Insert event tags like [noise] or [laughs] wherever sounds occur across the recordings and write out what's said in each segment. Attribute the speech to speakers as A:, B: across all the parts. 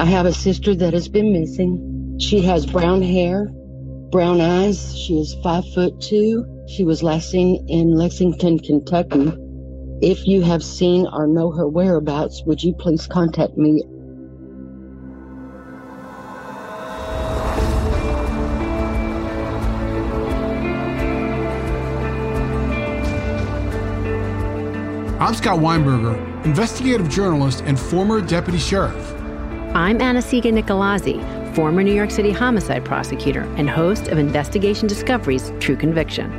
A: I have a sister that has been missing. She has brown hair, brown eyes. She is five foot two. She was last seen in Lexington, Kentucky. If you have seen or know her whereabouts, would you please contact me
B: I'm Scott Weinberger, investigative journalist and former deputy sheriff.
C: I'm Anna-Sigga Nicolazzi, former New York City homicide prosecutor and host of Investigation Discovery's True Conviction.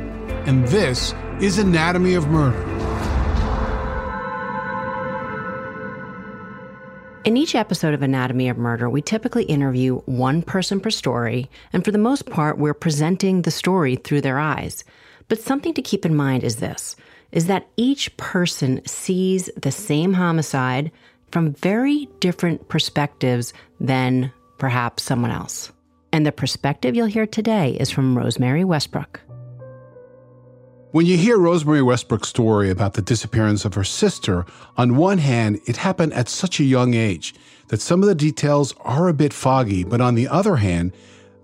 B: And this is Anatomy of Murder.
C: In each episode of Anatomy of Murder, we typically interview one person per story, and for the most part, we're presenting the story through their eyes. But something to keep in mind is this is that each person sees the same homicide from very different perspectives than perhaps someone else. And the perspective you'll hear today is from Rosemary Westbrook.
B: When you hear Rosemary Westbrook's story about the disappearance of her sister, on one hand, it happened at such a young age that some of the details are a bit foggy, but on the other hand,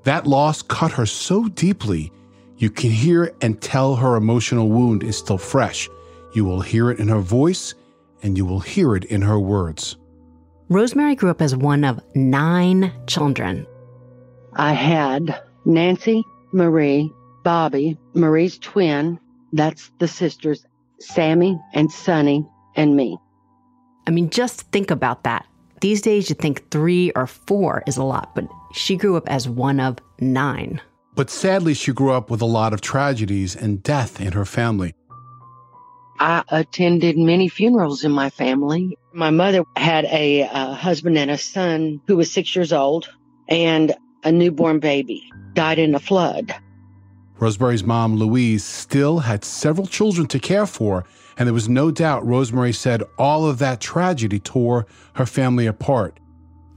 B: that loss cut her so deeply you can hear and tell her emotional wound is still fresh. You will hear it in her voice and you will hear it in her words.
C: Rosemary grew up as one of nine children.
A: I had Nancy, Marie, Bobby, Marie's twin, that's the sisters, Sammy and Sonny, and me.
C: I mean, just think about that. These days, you think three or four is a lot, but she grew up as one of nine.
B: But sadly, she grew up with a lot of tragedies and death in her family.
A: I attended many funerals in my family. My mother had a uh, husband and a son who was six years old and a newborn baby died in a flood.
B: Rosemary's mom, Louise, still had several children to care for, and there was no doubt Rosemary said all of that tragedy tore her family apart.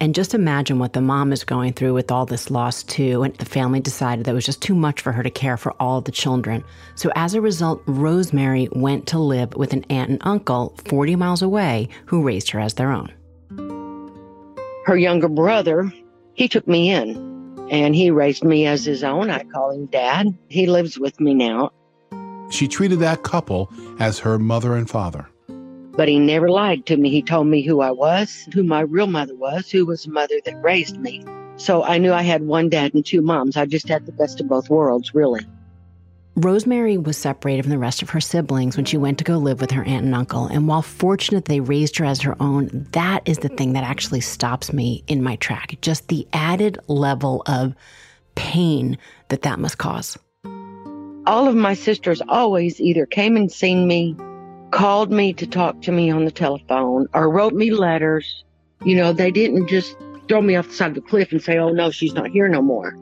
C: And just imagine what the mom is going through with all this loss, too. And the family decided that it was just too much for her to care for all the children. So as a result, Rosemary went to live with an aunt and uncle 40 miles away who raised her as their own.
A: Her younger brother, he took me in and he raised me as his own. I call him dad. He lives with me now.
B: She treated that couple as her mother and father.
A: But he never lied to me. He told me who I was, who my real mother was, who was the mother that raised me. So I knew I had one dad and two moms. I just had the best of both worlds, really.
C: Rosemary was separated from the rest of her siblings when she went to go live with her aunt and uncle. And while fortunate they raised her as her own, that is the thing that actually stops me in my track. Just the added level of pain that that must cause.
A: All of my sisters always either came and seen me called me to talk to me on the telephone or wrote me letters. You know, they didn't just throw me off the side of the cliff and say, oh no, she's not here no more.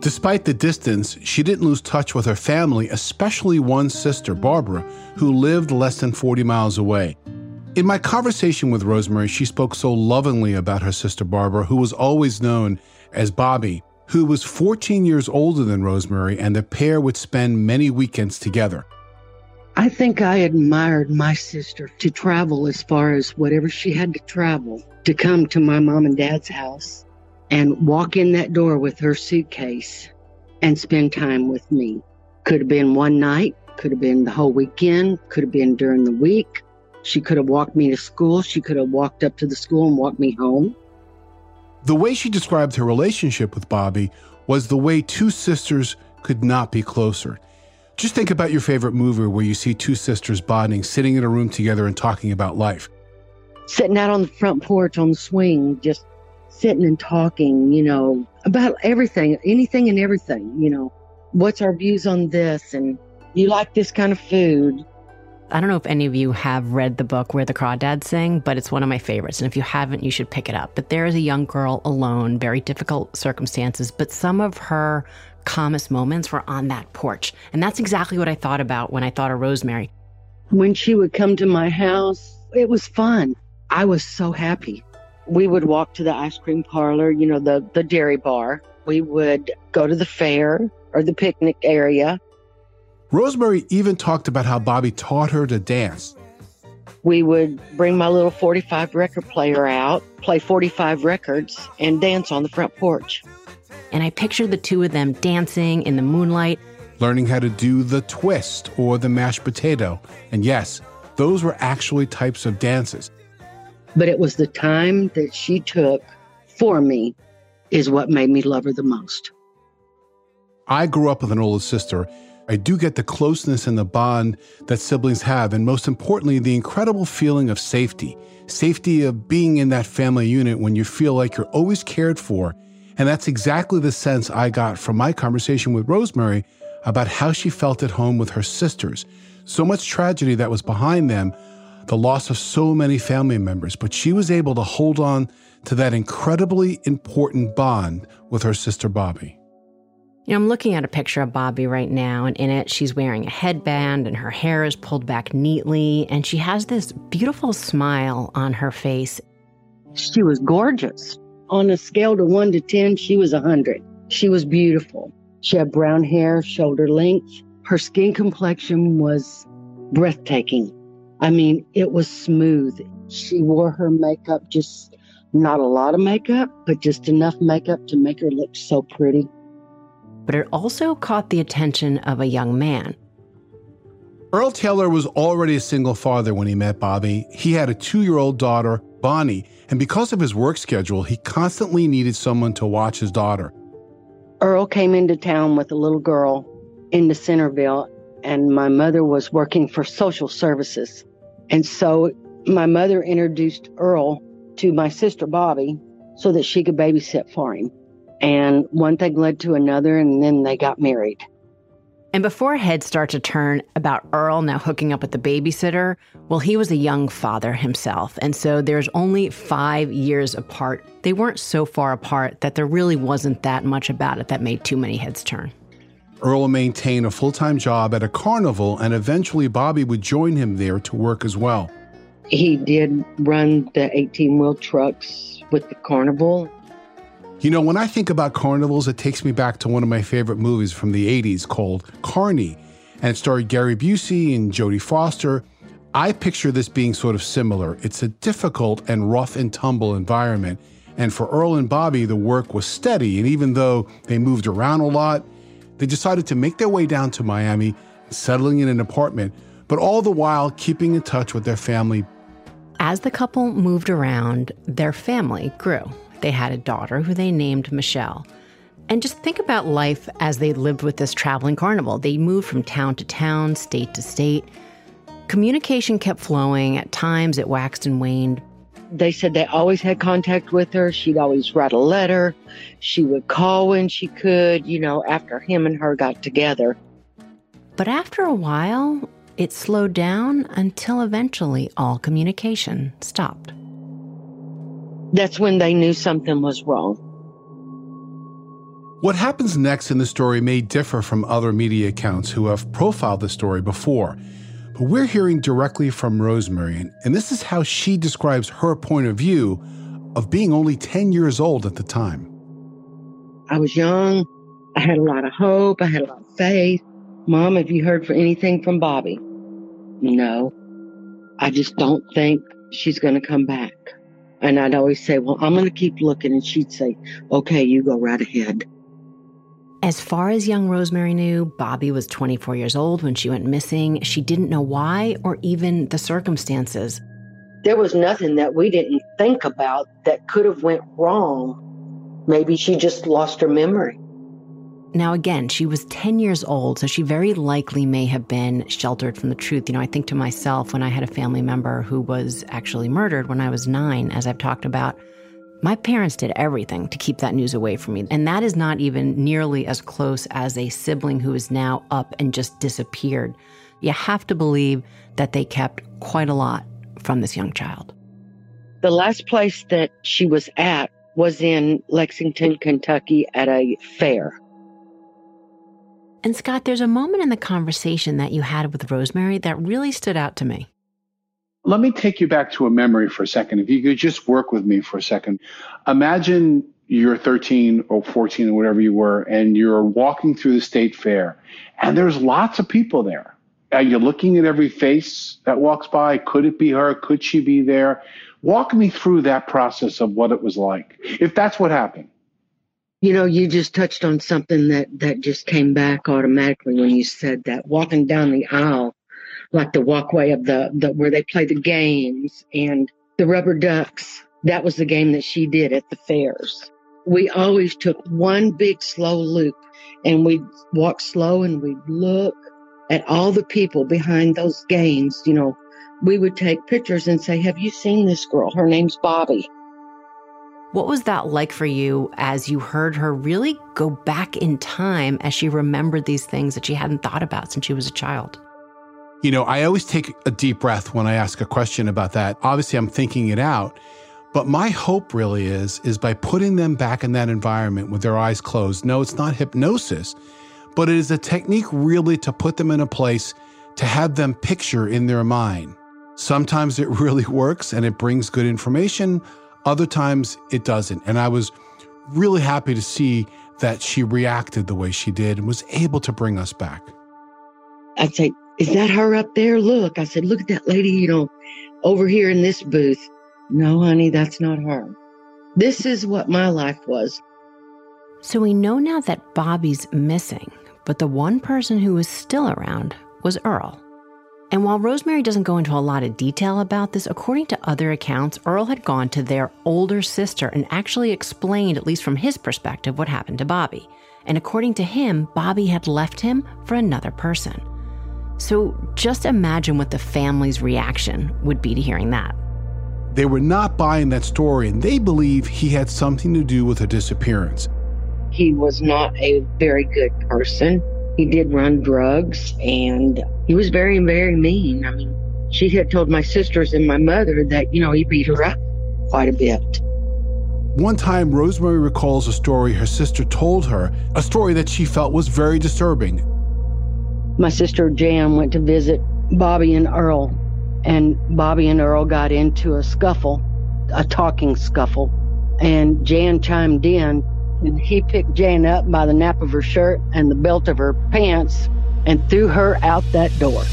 B: Despite the distance, she didn't lose touch with her family, especially one sister, Barbara, who lived less than 40 miles away. In my conversation with Rosemary, she spoke so lovingly about her sister Barbara, who was always known as Bobby, who was 14 years older than Rosemary, and the pair would spend many weekends together.
A: I think I admired my sister to travel as far as whatever she had to travel to come to my mom and dad's house and walk in that door with her suitcase and spend time with me. Could have been one night, could have been the whole weekend, could have been during the week. She could have walked me to school. She could have walked up to the school and walked me home.
B: The way she described her relationship with Bobby was the way two sisters could not be closer. Just think about your favorite movie where you see two sisters bonding, sitting in a room together and talking about life.
A: Sitting out on the front porch on the swing, just sitting and talking, you know, about everything, anything and everything, you know. What's our views on this? And you like this kind of food?
C: I don't know if any of you have read the book Where the Crawdads Sing, but it's one of my favorites. And if you haven't, you should pick it up. But there is a young girl alone, very difficult circumstances, but some of her calmest moments were on that porch. And that's exactly what I thought about when I thought of Rosemary.
A: When she would come to my house, it was fun. I was so happy. We would walk to the ice cream parlor, you know, the, the dairy bar. We would go to the fair or the picnic area.
B: Rosemary even talked about how Bobby taught her to dance.
A: we would bring my little 45 record player out, play 45 records, and dance on the front porch.
C: And I pictured the two of them dancing in the moonlight,
B: learning how to do the twist or the mashed potato. And yes, those were actually types of dances.
A: But it was the time that she took for me is what made me love her the most.
B: I grew up with an older sister. I do get the closeness and the bond that siblings have, and most importantly, the incredible feeling of safety safety of being in that family unit when you feel like you're always cared for. And that's exactly the sense I got from my conversation with Rosemary about how she felt at home with her sisters. So much tragedy that was behind them, the loss of so many family members, but she was able to hold on to that incredibly important bond with her sister Bobby.
C: You know, I'm looking at a picture of Bobby right now, and in it, she's wearing a headband and her hair is pulled back neatly, and she has this beautiful smile on her face.
A: She was gorgeous. On a scale to one to 10, she was a 100. She was beautiful. She had brown hair, shoulder length. Her skin complexion was breathtaking. I mean, it was smooth. She wore her makeup just not a lot of makeup, but just enough makeup to make her look so pretty
C: but it also caught the attention of a young man.
B: Earl Taylor was already a single father when he met Bobby. He had a two year old daughter, Bonnie, and because of his work schedule, he constantly needed someone to watch his daughter.
A: Earl came into town with a little girl into Centerville, and my mother was working for social services. And so my mother introduced Earl to my sister Bobby so that she could babysit for him. And one thing led to another, and then they got married.
C: And before heads start to turn about Earl now hooking up with the babysitter, well, he was a young father himself. And so there's only five years apart. They weren't so far apart that there really wasn't that much about it that made too many heads turn.
B: Earl maintained a full time job at a carnival, and eventually Bobby would join him there to work as well.
A: He did run the 18 wheel trucks with the carnival
B: you know, when I think about carnivals, it takes me back to one of my favorite movies from the 80s called Carny, and it starred Gary Busey and Jodie Foster. I picture this being sort of similar. It's a difficult and rough and tumble environment. And for Earl and Bobby, the work was steady. And even though they moved around a lot, they decided to make their way down to Miami, settling in an apartment, but all the while keeping in touch with their family.
C: As the couple moved around, their family grew. They had a daughter who they named Michelle. And just think about life as they lived with this traveling carnival. They moved from town to town, state to state. Communication kept flowing. At times, it waxed and waned.
A: They said they always had contact with her. She'd always write a letter. She would call when she could, you know, after him and her got together.
C: But after a while, it slowed down until eventually all communication stopped
A: that's when they knew something was wrong.
B: What happens next in the story may differ from other media accounts who have profiled the story before, but we're hearing directly from Rosemary, and this is how she describes her point of view of being only 10 years old at the time.
A: I was young. I had a lot of hope. I had a lot of faith. Mom, have you heard for anything from Bobby? No. I just don't think she's going to come back. And I'd always say, Well, I'm going to keep looking. And she'd say, Okay, you go right ahead.
C: As far as young Rosemary knew, Bobby was 24 years old when she went missing. She didn't know why or even the circumstances.
A: There was nothing that we didn't think about that could have went wrong. Maybe she just lost her memory.
C: Now, again, she was 10 years old, so she very likely may have been sheltered from the truth. You know, I think to myself when I had a family member who was actually murdered when I was nine, as I've talked about, my parents did everything to keep that news away from me. And that is not even nearly as close as a sibling who is now up and just disappeared. You have to believe that they kept quite a lot from this young child.
A: The last place that she was at was in Lexington, Kentucky at a fair.
C: And Scott, there's a moment in the conversation that you had with Rosemary that really stood out to me.
B: Let me take you back to a memory for a second. If you could just work with me for a second. Imagine you're 13 or 14 or whatever you were, and you're walking through the state fair, and there's lots of people there. Are you looking at every face that walks by? Could it be her? Could she be there? Walk me through that process of what it was like, if that's what happened.
A: You know, you just touched on something that that just came back automatically when you said that. Walking down the aisle, like the walkway of the, the where they play the games and the rubber ducks. That was the game that she did at the fairs. We always took one big slow loop and we'd walk slow and we'd look at all the people behind those games. You know, we would take pictures and say, Have you seen this girl? Her name's Bobby.
C: What was that like for you as you heard her really go back in time as she remembered these things that she hadn't thought about since she was a child?
B: You know, I always take a deep breath when I ask a question about that. Obviously, I'm thinking it out. But my hope really is is by putting them back in that environment with their eyes closed. No, it's not hypnosis, but it is a technique really to put them in a place to have them picture in their mind. Sometimes it [laughs] really works and it brings good information. Other times it doesn't. And I was really happy to see that she reacted the way she did and was able to bring us back.
A: I'd say, Is that her up there? Look. I said, Look at that lady, you know, over here in this booth. No, honey, that's not her. This is what my life was.
C: So we know now that Bobby's missing, but the one person who was still around was Earl. And while Rosemary doesn't go into a lot of detail about this, according to other accounts, Earl had gone to their older sister and actually explained, at least from his perspective, what happened to Bobby. And according to him, Bobby had left him for another person. So just imagine what the family's reaction would be to hearing that.
B: They were not buying that story, and they believe he had something to do with her disappearance.
A: He was not a very good person. He did run drugs and he was very, very mean. I mean, she had told my sisters and my mother that, you know, he beat her up quite a bit.
B: One time, Rosemary recalls a story her sister told her, a story that she felt was very disturbing.
A: My sister Jan went to visit Bobby and Earl, and Bobby and Earl got into a scuffle, a talking scuffle, and Jan chimed in and he picked Jane up by the nap of her shirt and the belt of her pants and threw her out that door.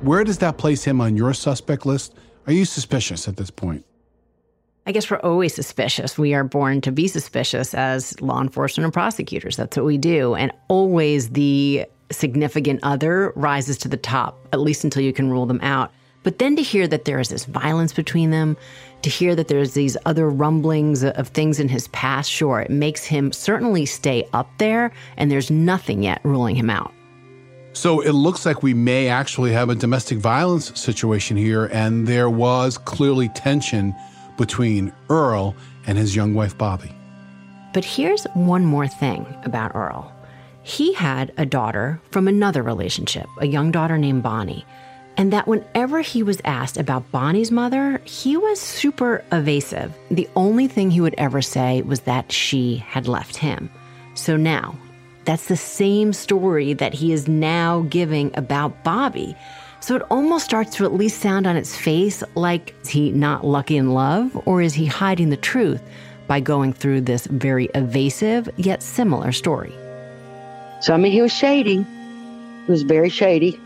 B: Where does that place him on your suspect list? Are you suspicious at this point?
C: I guess we're always suspicious. We are born to be suspicious as law enforcement and prosecutors. That's what we do. And always the significant other rises to the top, at least until you can rule them out. But then to hear that there is this violence between them, to hear that there's these other rumblings of things in his past, sure, it makes him certainly stay up there, and there's nothing yet ruling him out.
B: So it looks like we may actually have a domestic violence situation here, and there was clearly tension between Earl and his young wife, Bobby.
C: But here's one more thing about Earl. He had a daughter from another relationship, a young daughter named Bonnie and that whenever he was asked about Bonnie's mother, he was super evasive. The only thing he would ever say was that she had left him. So now, that's the same story that he is now giving about Bobby. So it almost starts to at least sound on its face like is he not lucky in love, or is he hiding the truth by going through this very evasive yet similar story?
A: So, I mean, he was shady. He was very shady.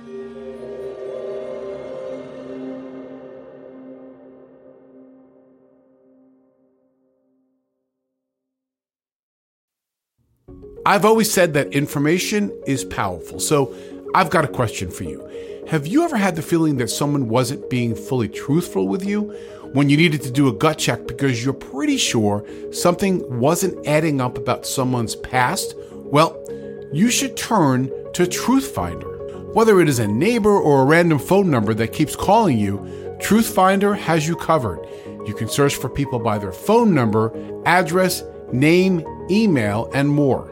B: I've always said that information is powerful. So I've got a question for you. Have you ever had the feeling that someone wasn't being fully truthful with you when you needed to do a gut check because you're pretty sure something wasn't adding up about someone's past? Well, you should turn to Truthfinder. Whether it is a neighbor or a random phone number that keeps calling you, Truthfinder has you covered. You can search for people by their phone number, address, name, email, and more.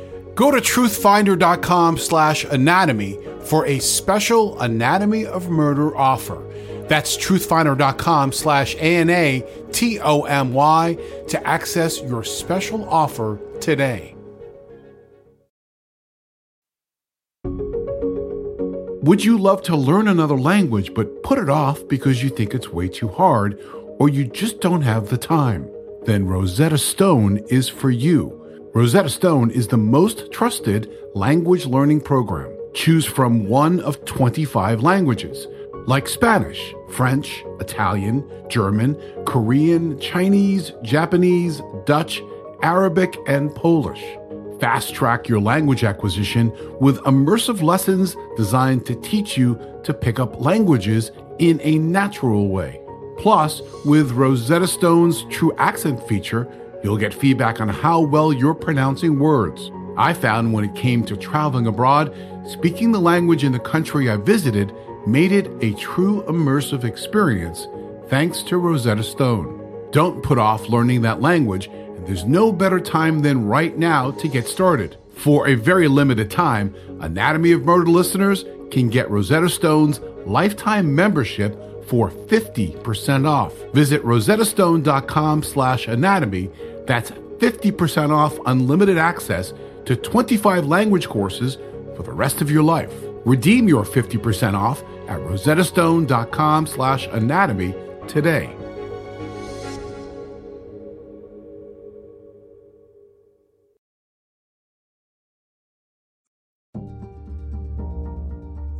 B: Go to truthfinder.com slash anatomy for a special Anatomy of Murder offer. That's truthfinder.com slash A-N-A-T-O-M-Y to access your special offer today. Would you love to learn another language but put it off because you think it's way too hard or you just don't have the time? Then Rosetta Stone is for you. Rosetta Stone is the most trusted language learning program. Choose from one of 25 languages like Spanish, French, Italian, German, Korean, Chinese, Japanese, Dutch, Arabic, and Polish. Fast track your language acquisition with immersive lessons designed to teach you to pick up languages in a natural way. Plus, with Rosetta Stone's TruAccent feature, you'll get feedback on how well you're pronouncing words. I found when it came to traveling abroad, speaking the language in the country I visited made it a true immersive experience thanks to Rosetta Stone. Don't put off learning that language and there's no better time than right now to get started. For a very limited time, Anatomy of Murder listeners can get Rosetta Stone's lifetime membership for 50% off. Visit rosettastone.com slash anatomy. That's 50% off unlimited access to 25 language courses for the rest of your life. Redeem your 50% off at rosettastone.com slash anatomy today.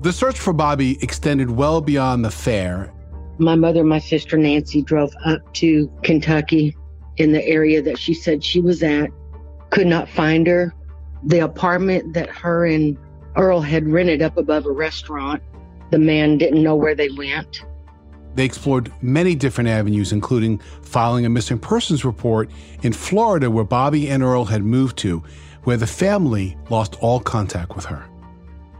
B: The search for Bobby extended well beyond the fair.
A: My mother, and my sister Nancy drove up to Kentucky in the area that she said she was at, could not find her. The apartment that her and Earl had rented up above a restaurant, the man didn't know where they went.
B: They explored many different avenues, including filing a missing persons report in Florida, where Bobby and Earl had moved to, where the family lost all contact with her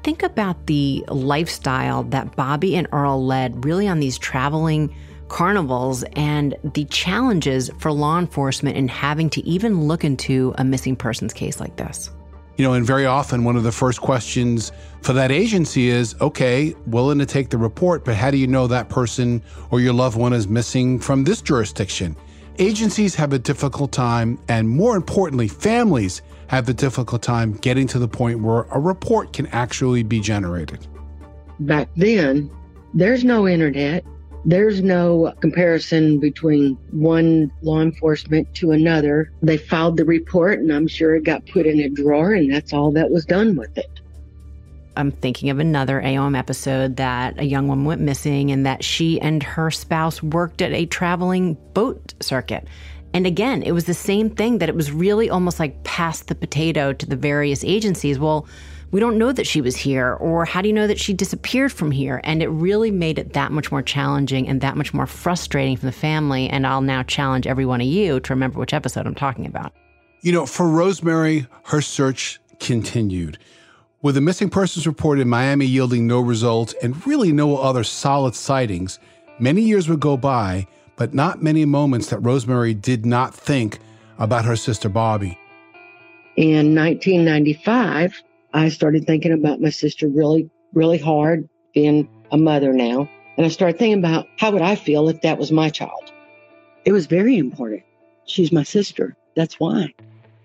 C: think about the lifestyle that Bobby and Earl led really on these traveling carnivals and the challenges for law enforcement in having to even look into a missing persons case like this.
B: You know, and very often one of the first questions for that agency is okay, willing to take the report, but how do you know that person or your loved one is missing from this jurisdiction? Agencies have a difficult time, and more importantly, families have a difficult time getting to the point where a report can actually be generated.
A: Back then, there's no internet. There's no comparison between one law enforcement to another. They filed the report, and I'm sure it got put in a drawer, and that's all that was done with it.
C: I'm thinking of another AOM episode that a young woman went missing and that she and her spouse worked at a traveling boat circuit. And again, it was the same thing that it was really almost like pass the potato to the various agencies. Well, we don't know that she was here, or how do you know that she disappeared from here? And it really made it that much more challenging and that much more frustrating for the family. And I'll now challenge every one of you to remember which episode I'm talking about.
B: You know, for Rosemary, her search continued. With the missing persons report in Miami yielding no results and really no other solid sightings, many years would go by but not many moments that Rosemary did not think about her sister Bobby.
A: In 1995, I started thinking about my sister really, really hard, being a mother now. And I started thinking about how would I feel if that was my child? It was very important. She's my sister. That's why.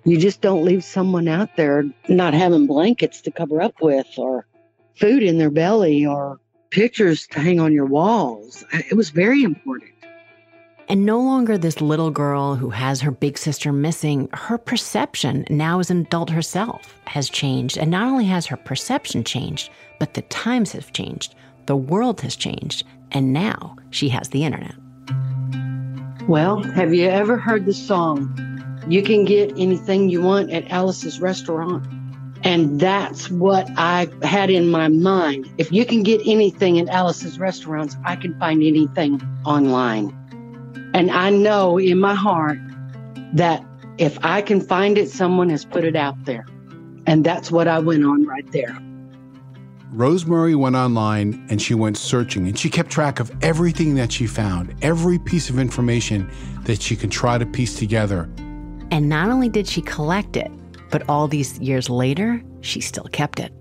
A: You just don't leave someone out there not having blankets to cover up with or food in their belly or pictures to hang on your walls. It was very important.
C: And no longer this little girl who has her big sister missing, her perception now as an adult herself has changed. And not only has her perception changed, but the times have changed, the world has changed, and now she has the internet.
A: Well, have you ever heard the song, You Can Get Anything You Want at Alice's Restaurant? And that's what I had in my mind. If you can get anything at Alice's restaurants, I can find anything online. And I know in my heart that if I can find it, someone has put it out there. And that's what I went on right there.
B: Rosemary went online and she went searching and she kept track of everything that she found, every piece of information that she could try to piece together.
C: And not only did she collect it, but all these years later, she still kept it.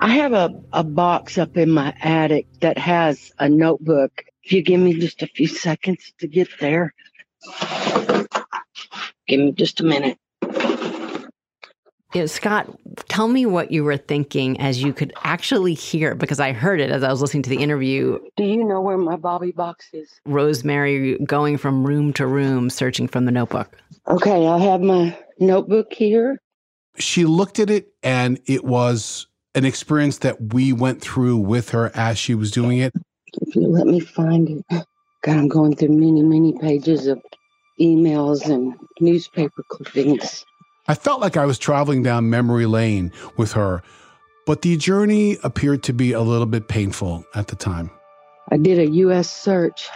A: I have a, a box up in my attic that has a notebook. If you give me just a few seconds to get there, give me just a minute.
C: You know, Scott, tell me what you were thinking as you could actually hear, because I heard it as I was listening to the interview.
A: Do you know where my Bobby box is?
C: Rosemary going from room to room searching from the notebook.
A: Okay, I have my notebook here.
B: She looked at it and it was an experience that we went through with her as she was doing it.
A: If you let me find it. God, I'm going through many, many pages of emails and newspaper clippings.
B: I felt like I was traveling down memory lane with her, but the journey appeared to be a little bit painful at the time.
A: I did a U.S. search,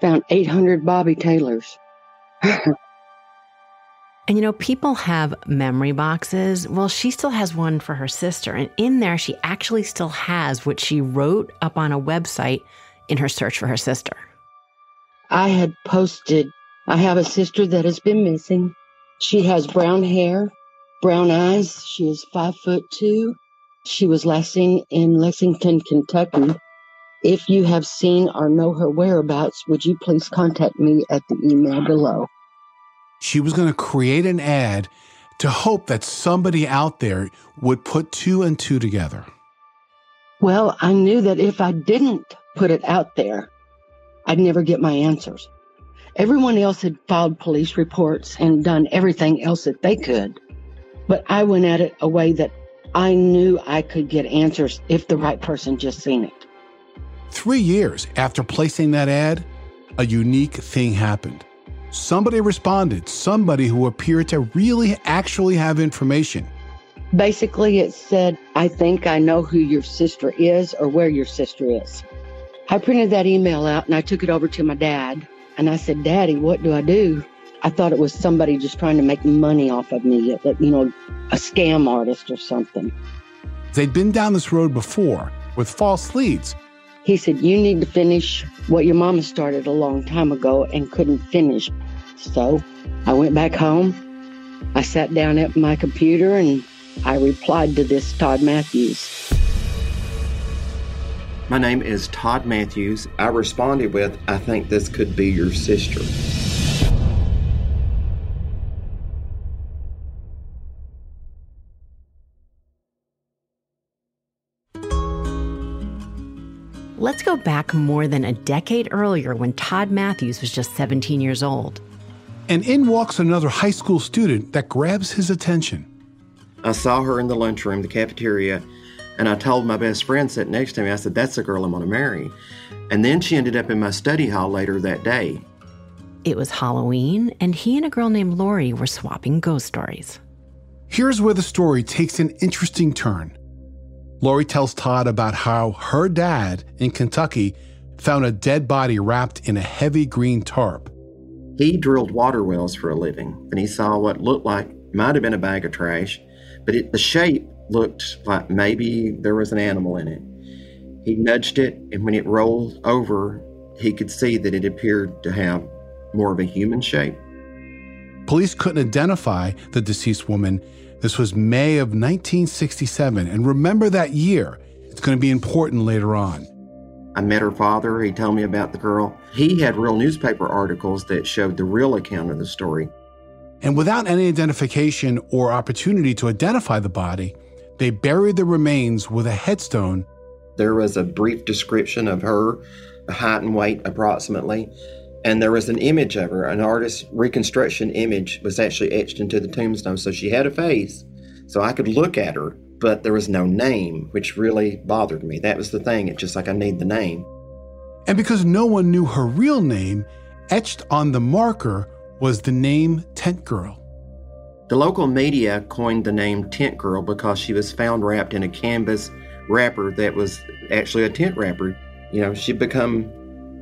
A: found 800 Bobby Taylors. [laughs]
C: and you know, people have memory boxes. Well, she still has one for her sister. And in there, she actually still has what she wrote up on a website in her search for her sister.
A: I had posted, I have a sister that has been missing. She has brown hair, brown eyes. She is five foot two. She was last seen in Lexington, Kentucky. If you have seen or know her whereabouts, would you please contact me at the email below?
B: She was going to create an ad to hope that somebody out there would put two and two together.
A: Well, I knew that if I didn't put it out there, I'd never get my answers. Everyone else had filed police reports and done everything else that they could. But I went at it a way that I knew I could get answers if the right person just seen it.
B: Three years after placing that ad, a unique thing happened. Somebody responded, somebody who appeared to really actually have information.
A: Basically, it said, I think I know who your sister is or where your sister is. I printed that email out and I took it over to my dad. And I said, Daddy, what do I do? I thought it was somebody just trying to make money off of me, you know, a scam artist or something.
B: They'd been down this road before with false leads.
A: He said, You need to finish what your mama started a long time ago and couldn't finish. So I went back home. I sat down at my computer and I replied to this Todd Matthews.
D: My name is Todd Matthews. I responded with, I think this could be your sister.
C: Let's go back more than a decade earlier when Todd Matthews was just 17 years old.
B: And in walks another high school student that grabs his attention.
D: I saw her in the lunchroom, the cafeteria, and I told my best friend sitting next to me, I said, That's the girl I'm going to marry. And then she ended up in my study hall later that day.
C: It was Halloween, and he and a girl named Lori were swapping ghost stories.
B: Here's where the story takes an interesting turn. Lori tells Todd about how her dad in Kentucky found a dead body wrapped in a heavy green tarp.
D: He drilled water wells for a living, and he saw what looked like might have been a bag of trash, but it, the shape looked like maybe there was an animal in it. He nudged it, and when it rolled over, he could see that it appeared to have more of a human shape.
B: Police couldn't identify the deceased woman. This was May of 1967, and remember that year. It's going to be important later on.
D: I met her father. He told me about the girl. He had real newspaper articles that showed the real account of the story.
B: And without any identification or opportunity to identify the body, they buried the remains with a headstone.
D: There was a brief description of her, height and weight approximately, and there was an image of her. An artist's reconstruction image was actually etched into the tombstone. So she had a face, so I could look at her, but there was no name, which really bothered me. That was the thing. It's just like I need the name.
B: And because no one knew her real name, etched on the marker was the name Tent Girl.
D: The local media coined the name Tent Girl because she was found wrapped in a canvas wrapper that was actually a tent wrapper. You know, she'd become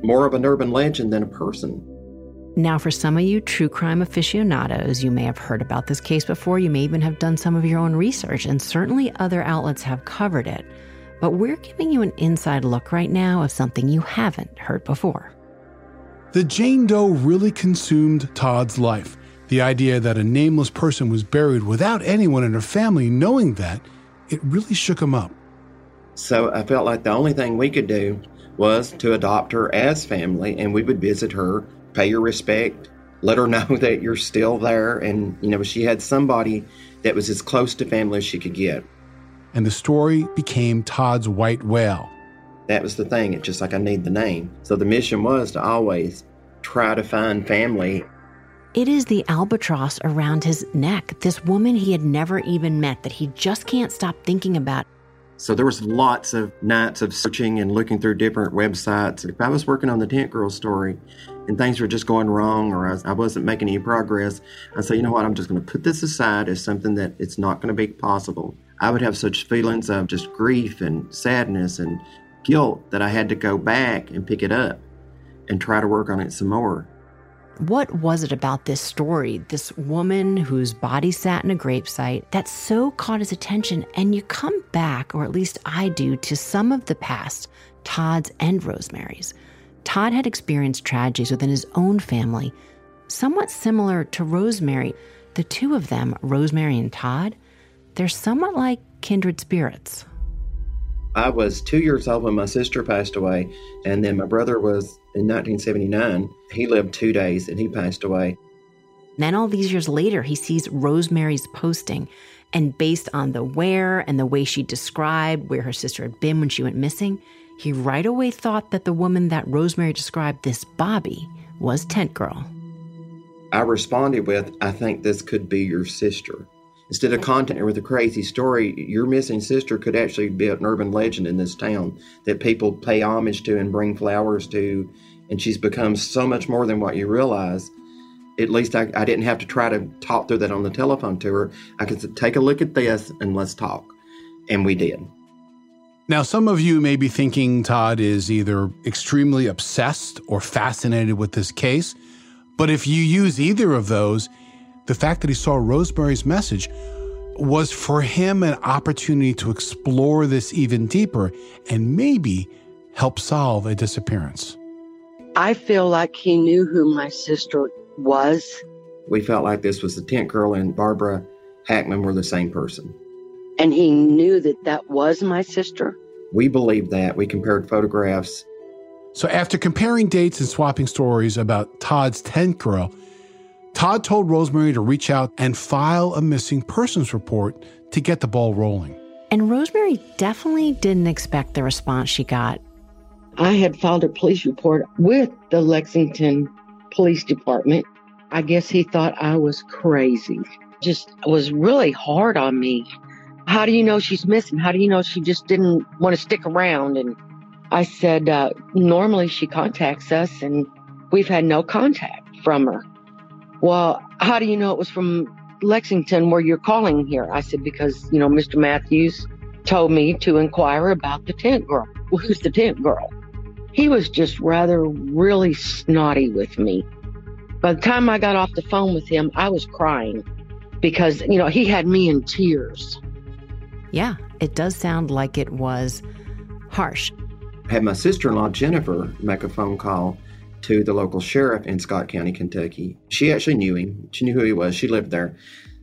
D: more of an urban legend than a person.
C: Now, for some of you true crime aficionados, you may have heard about this case before. You may even have done some of your own research, and certainly other outlets have covered it. But we're giving you an inside look right now of something you haven't heard before.
B: The Jane Doe really consumed Todd's life. The idea that a nameless person was buried without anyone in her family knowing that, it really shook him up.
D: So I felt like the only thing we could do was to adopt her as family and we would visit her, pay your respect, let her [laughs] know that you're still there. And, you know, she had somebody that was as close to family as she could get.
B: And the story became Todd's white whale.
D: That was the thing. It's just like I need the name. So the mission was to always try to find family.
C: It is the albatross around his neck, this woman he had never even met that he just can't stop thinking about.
D: So there was lots of nights of searching and looking through different websites. If I was working on the tent girl story and things were just going wrong or I, wasn't making any progress, I'd say, you know what, I'm just going to put this aside as something that it's not going to be possible. I would have such feelings of just grief and sadness and guilt that I had to go back and pick it up and try to work on it some more.
C: What was it about this story, this woman whose body sat in a gravesite, that so caught his attention? And you come back, or at least I do, to some of the past, Todd's and Rosemary's. Todd had experienced tragedies within his own family, somewhat similar to Rosemary. The two of them, Rosemary and Todd, they're somewhat like kindred spirits.
D: I was two years old when my sister passed away, and then my brother was in 1979. He lived two days and he passed away.
C: Then, all these years later, he sees Rosemary's posting, and based on the where and the way she described where her sister had been when she went missing, he right away thought that the woman that Rosemary described, this Bobby, was Tent Girl.
D: I responded with, I think this could be your sister. Instead of her with a crazy story, your missing sister could actually be an urban legend in this town that people pay homage to and bring flowers to. And she's become so much more than what you realize. At least I, I didn't have to try to talk through that on the telephone to her. I could take a look at this and let's talk. And we did.
B: Now, some of you may be thinking Todd is either extremely obsessed or fascinated with this case. But if you use either of those, the fact that he saw Rosemary's message was for him an opportunity to explore this even deeper and maybe help solve a disappearance.
A: I feel like he knew who my sister was.
D: We felt like this was the tent girl and Barbara Hackman were the same person.
A: And he knew that that was my sister?
D: We believed that. We compared photographs.
B: So, after comparing dates and swapping stories about Todd's tent girl, Todd told Rosemary to reach out and file a missing persons report to get the ball rolling.
C: And Rosemary definitely didn't expect the response she got.
A: I had filed a police report with the Lexington Police Department. I guess he thought I was crazy. Just was really hard on me. How do you know she's missing? How do you know she just didn't want to stick around? And I said, uh, normally she contacts us, and we've had no contact from her. Well, how do you know it was from Lexington where you're calling here? I said, because, you know, Mr. Matthews told me to inquire about the tent girl. Well, who's the tent girl? He was just rather really snotty with me. By the time I got off the phone with him, I was crying because, you know, he had me in tears.
C: Yeah, it does sound like it was harsh.
D: I had my sister in law, Jennifer, make a phone call to the local sheriff in Scott County, Kentucky. She actually knew him. She knew who he was. She lived there.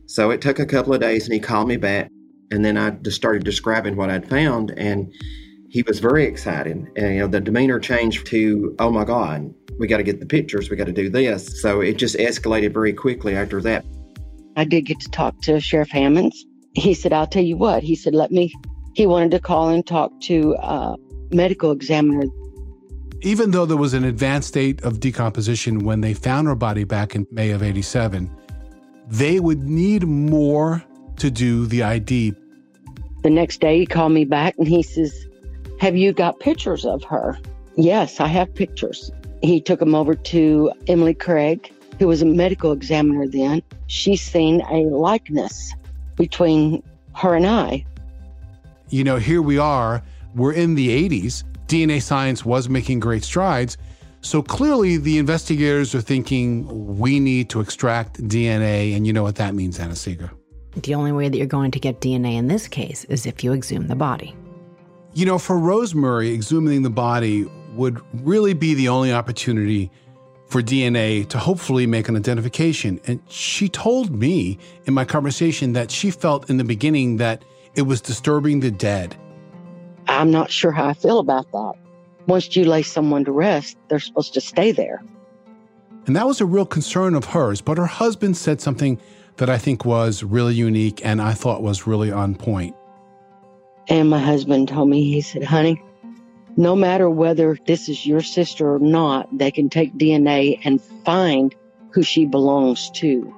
D: So it took a couple of days and he called me back. And then I just started describing what I'd found. And he was very excited. And, you know, the demeanor changed to, oh my God, we got to get the pictures. We got to do this. So it just escalated very quickly after that.
A: I did get to talk to Sheriff Hammonds. He said, I'll tell you what. He said, let me, he wanted to call and talk to a uh, medical examiner
B: even though there was an advanced state of decomposition when they found her body back in May of 87, they would need more to do the ID.
A: The next day, he called me back and he says, Have you got pictures of her? Yes, I have pictures. He took them over to Emily Craig, who was a medical examiner then. She's seen a likeness between her and I.
B: You know, here we are, we're in the 80s, DNA science was making great strides. So clearly, the investigators are thinking we need to extract DNA, and you know what that means, Anna-Sigga.
C: The only way that you're going to get DNA in this case is if you exhume the body.
B: You know, for Rosemary, exhuming the body would really be the only opportunity for DNA to hopefully make an identification. And she told me in my conversation that she felt in the beginning that it was disturbing the dead
A: I'm not sure how I feel about that. Once you lay someone to rest, they're supposed to stay there.
B: And that was a real concern of hers. But her husband said something that I think was really unique and I thought was really on point.
A: And my husband told me, he said, honey, no matter whether this is your sister or not, they can take DNA and find who she belongs to.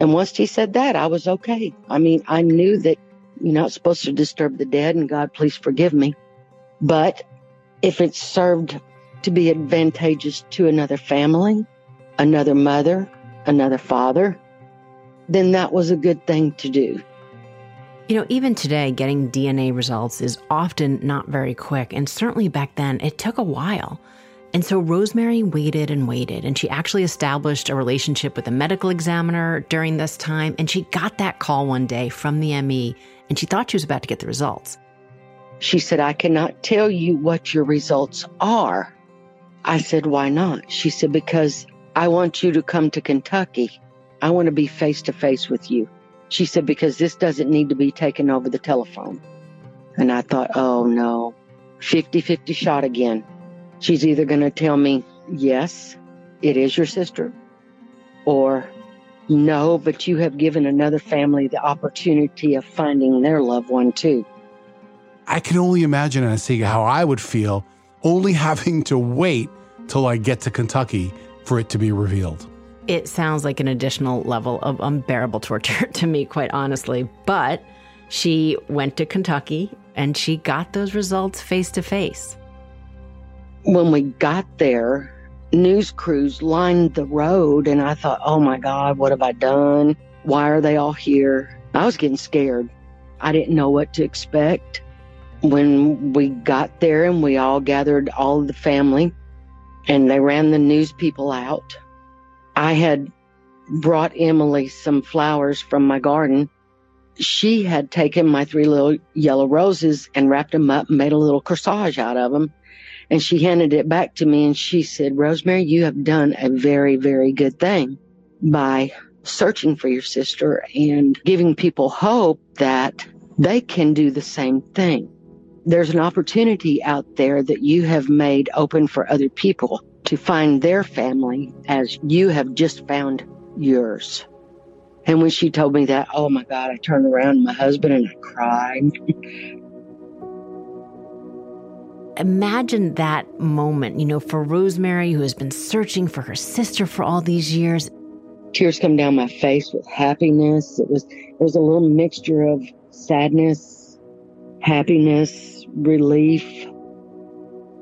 A: And once he said that, I was okay. I mean, I knew that you're not supposed to disturb the dead, and God, please forgive me. But if it served to be advantageous to another family, another mother, another father, then that was a good thing to do.
C: You know, even today, getting DNA results is often not very quick, and certainly back then, it took a while. And so Rosemary waited and waited, and she actually established a relationship with a medical examiner during this time. And she got that call one day from the ME, and she thought she was about to get the results.
A: She said, I cannot tell you what your results are. I said, Why not? She said, Because I want you to come to Kentucky. I want to be face to face with you. She said, Because this doesn't need to be taken over the telephone. And I thought, Oh no, 50 50 shot again. She's either going to tell me, yes, it is your sister, or no, but you have given another family the opportunity of finding their loved one too.
B: I can only imagine, Anna-Sigga, how I would feel only [laughs] having to wait till I get to Kentucky for it to be revealed.
C: It sounds like an additional level of unbearable torture [laughs] to me, quite honestly. But she went to Kentucky and she got those results face to face
A: when we got there, news crews lined the road, and I thought, oh my God, what have I done? Why are they all here? I was getting scared. I didn't know what to expect. When we got there and we all gathered all the family and they ran the news people out, I had brought Emily some flowers from my garden. She had taken my three little yellow roses and wrapped them up and made a little corsage out of them and she handed it back to me and she said, Rosemary, you have done a very, very good thing by searching for your sister and giving people hope that they can do the same thing. There's an opportunity out there that you have made open for other people to find their family as you have just found yours. And when she told me that, oh my God, I turned around my husband and I cried. [laughs]
C: imagine that moment, you know, for Rosemary, who has been searching for her sister for all these years.
A: Tears come down my face with happiness. It was it was a little mixture of sadness, happiness, relief.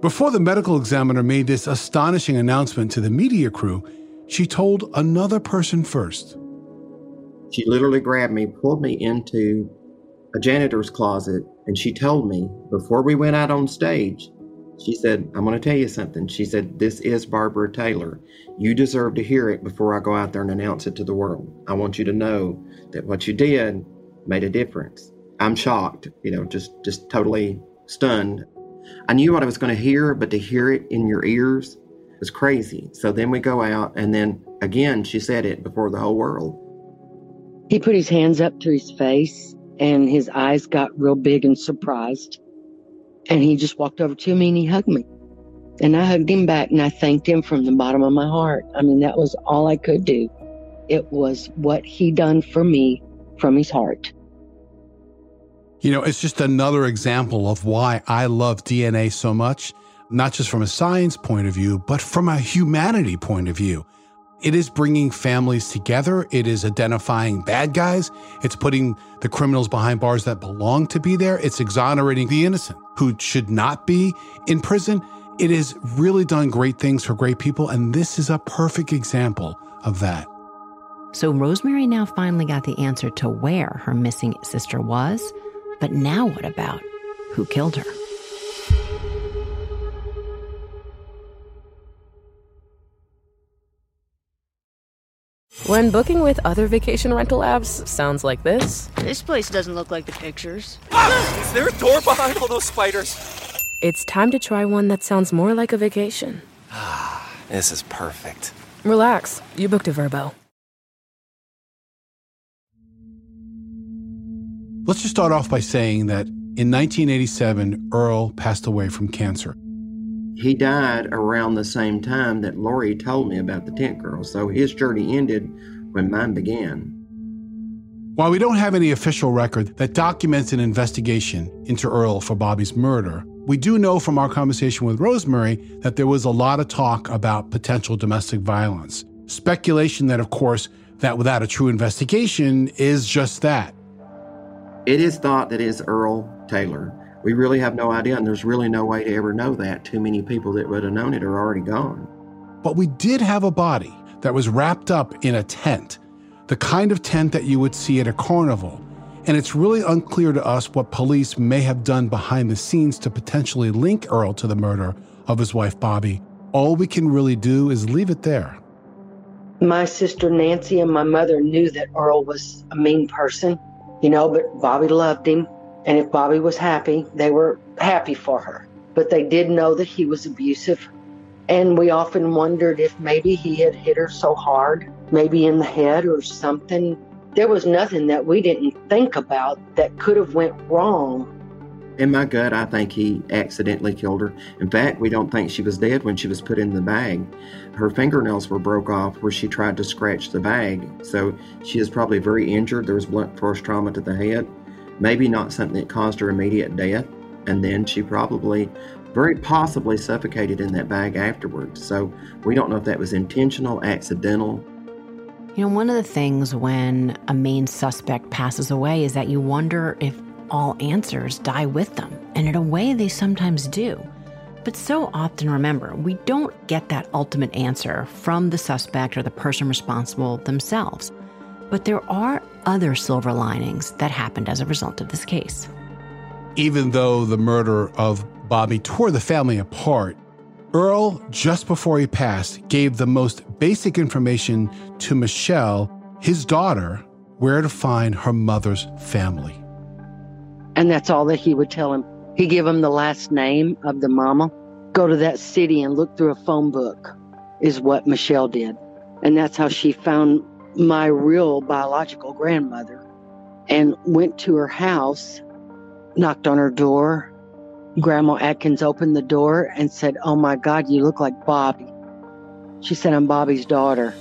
B: Before the medical examiner made this astonishing announcement to the media crew, she told another person first.
D: She literally grabbed me, pulled me into a janitor's closet and she told me before we went out on stage, she said, I'm going to tell you something. She said, This is Barbara Taylor. You deserve to hear it before I go out there and announce it to the world. I want you to know that what you did made a difference. I'm shocked, you know, just just totally stunned. I knew what I was going to hear, but to hear it in your ears was crazy. So then we go out, and then again, she said it before the whole world.
A: He put his hands up to his face and his eyes got real big and surprised. And he just walked over to me and he hugged me. And I hugged him back and I thanked him from the bottom of my heart. I mean, that was all I could do. It was what he done for me from his heart.
B: You know, it's just another example of why I love DNA so much, not just from a science point of view, but from a humanity point of view. It is bringing families together. It is identifying bad guys. It's putting the criminals behind bars that belong to be there. It's exonerating the innocent who should not be in prison. It has really done great things for great people. And this is a perfect example of that.
C: So Rosemary now finally got the answer to where her missing sister was. But now what about who killed her?
E: When booking with other vacation rental apps sounds like this.
F: This place doesn't look like the pictures.
G: Ah! Is there a door behind all those spiders?
E: It's time to try one that sounds more like a vacation.
G: Ah, this is perfect.
E: Relax, you booked a Vrbo.
B: Let's just start off by saying that in 1987, Earl passed away from cancer.
D: He died around the same time that Lori told me about the tent girl, so his journey ended when mine began.
B: While we don't have any official record that documents an investigation into Earl for Bobby's murder, we do know from our conversation with Rosemary that there was a lot of talk about potential domestic violence. Speculation that, of course, that without a true investigation is just that.
D: It is thought that it is Earl Taylor. We really have no idea, and there's really no way to ever know that. Too many people that would have known it are already gone.
B: But we did have a body that was wrapped up in a tent, the kind of tent that you would see at a carnival. And it's really unclear to us what police may have done behind the scenes to potentially link Earl to the murder of his wife, Bobby. All we can really do is leave it there.
A: My sister Nancy and my mother knew that Earl was a mean person, you know, but Bobby loved him. And if Bobby was happy, they were happy for her. But they did know that he was abusive. And we often wondered if maybe he had hit her so hard, maybe in the head or something. There was nothing that we didn't think about that could have went wrong.
D: In my gut, I think he accidentally killed her. In fact, we don't think she was dead when she was put in the bag. Her fingernails were broke off where she tried to scratch the bag, so she is probably very injured. There was blunt force trauma to the head maybe not something that caused her immediate death. And then she probably, very possibly, suffocated in that bag afterwards. So we don't know if that was intentional, accidental.
C: You know, one of the things when a main suspect passes away is that you wonder if all answers die with them. And in a way, they sometimes do. But so often, remember, we don't get that ultimate answer from the suspect or the person responsible themselves. But there are other silver linings that happened as a result of this case.
B: Even though the murder of Bobby tore the family apart, Earl, just before he passed, gave the most basic information to Michelle, his daughter, where to find her mother's family.
A: And that's all that he would tell him. He gave him the last name of the mama. Go to that city and look through a phone book, is what Michelle did. And that's how she found my real biological grandmother and went to her house, knocked on her door. Grandma Atkins opened the door and said, Oh my God, you look like Bobby. She said, I'm Bobby's daughter.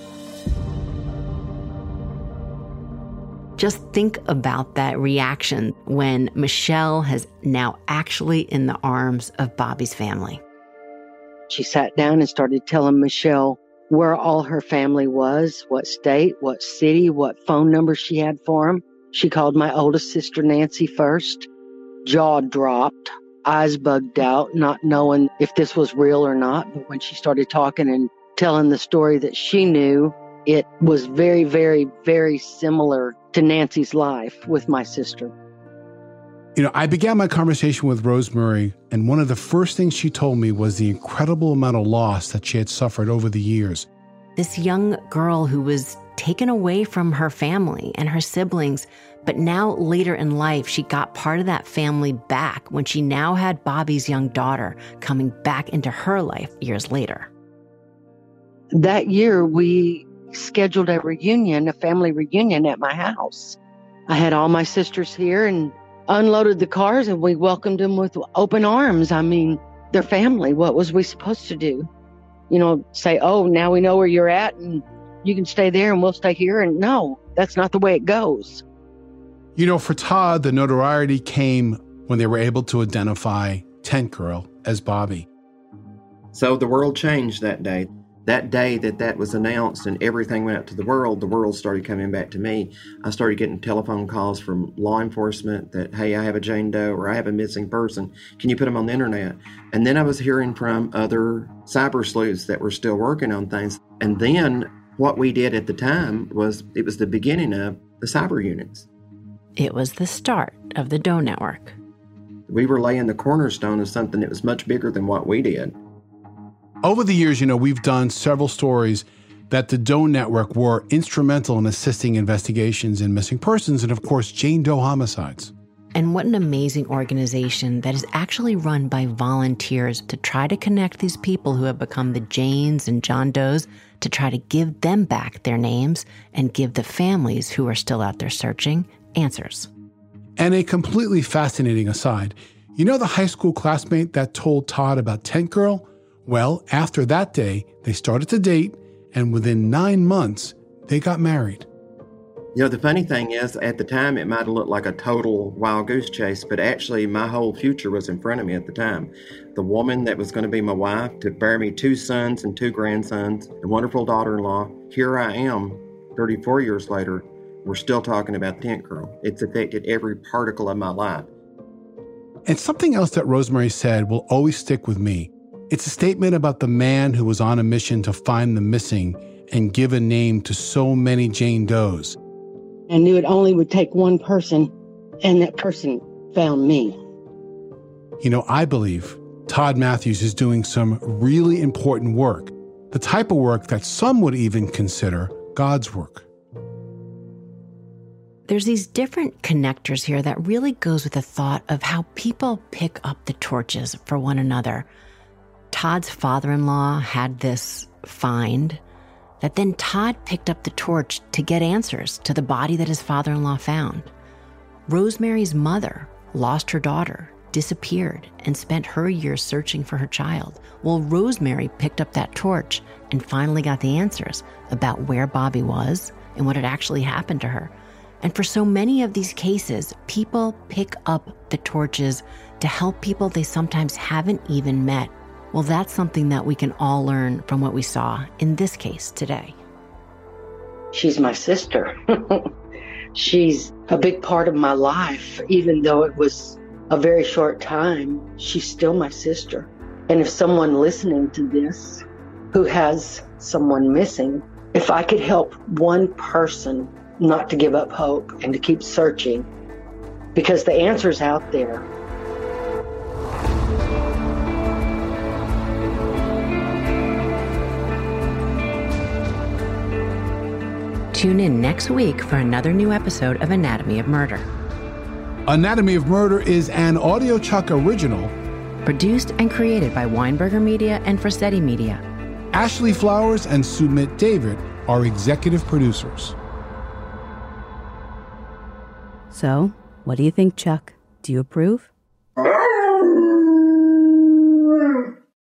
C: Just think about that reaction when Michelle has now actually in the arms of Bobby's family.
A: She sat down and started telling Michelle where all her family was, what state, what city, what phone number she had for them. She called my oldest sister Nancy first. Jaw dropped, eyes bugged out, not knowing if this was real or not. But when she started talking and telling the story that she knew, it was very, very, very similar to Nancy's life with my sister.
B: You know, I began my conversation with Rosemary, and one of the first things she told me was the incredible amount of loss that she had suffered over the years.
C: This young girl who was taken away from her family and her siblings, but now later in life, she got part of that family back when she now had Bobby's young daughter coming back into her life years later.
A: That year, we scheduled a reunion, a family reunion at my house. I had all my sisters here, and unloaded the cars and we welcomed them with open arms. I mean, their family. What was we supposed to do? You know, say, oh, now we know where you're at and you can stay there and we'll stay here. And no, that's not the way it goes.
B: You know, for Todd, the notoriety came when they were able to identify Tent Girl as Bobby.
D: So the world changed that day that day that that was announced and everything went out to the world, the world started coming back to me. I started getting telephone calls from law enforcement that, hey, I have a Jane Doe or I have a missing person. Can you put them on the internet? And then I was hearing from other cyber sleuths that were still working on things. And then what we did at the time was it was the beginning of the cyber units.
C: It was the start of the Doe Network.
D: We were laying the cornerstone of something that was much bigger than what we did.
B: Over the years, you know, we've done several stories that the Doe Network were instrumental in assisting investigations in missing persons and, of course, Jane Doe homicides.
C: And what an amazing organization that is actually run by volunteers to try to connect these people who have become the Janes and John Does to try to give them back their names and give the families who are still out there searching answers.
B: And a completely fascinating aside you know the high school classmate that told Todd about Tent Girl? Well, after that day, they started to date, and within nine months, they got married.
D: You know, the funny thing is, at the time, it might have looked like a total wild goose chase, but actually, my whole future was in front of me at the time. The woman that was going to be my wife, to bear me two sons and two grandsons, a wonderful daughter in law. Here I am, 34 years later, we're still talking about Tent Girl. It's affected every particle of my life.
B: And something else that Rosemary said will always stick with me. It's a statement about the man who was on a mission to find the missing and give a name to so many Jane Does.
A: I knew it only would take one person, and that person found me.
B: You know, I believe Todd Matthews is doing some really important work, the type of work that some would even consider God's work.
C: There's these different connectors here that really goes with the thought of how people pick up the torches for one another. Todd's father in law had this find that then Todd picked up the torch to get answers to the body that his father in law found. Rosemary's mother lost her daughter, disappeared, and spent her years searching for her child. Well, Rosemary picked up that torch and finally got the answers about where Bobby was and what had actually happened to her. And for so many of these cases, people pick up the torches to help people they sometimes haven't even met. Well, that's something that we can all learn from what we saw in this case today.
A: She's my sister. [laughs] she's a big part of my life, even though it was a very short time. She's still my sister. And if someone listening to this who has someone missing, if I could help one person not to give up hope and to keep searching because the answer's out there.
C: Tune in next week for another new episode of Anatomy of Murder.
B: Anatomy of Murder is an Audiochuck original.
C: Produced and created by Weinberger Media and Frasetti Media.
B: Ashley Flowers and Sumit David are executive producers.
H: So, what do you think, Chuck? Do you approve?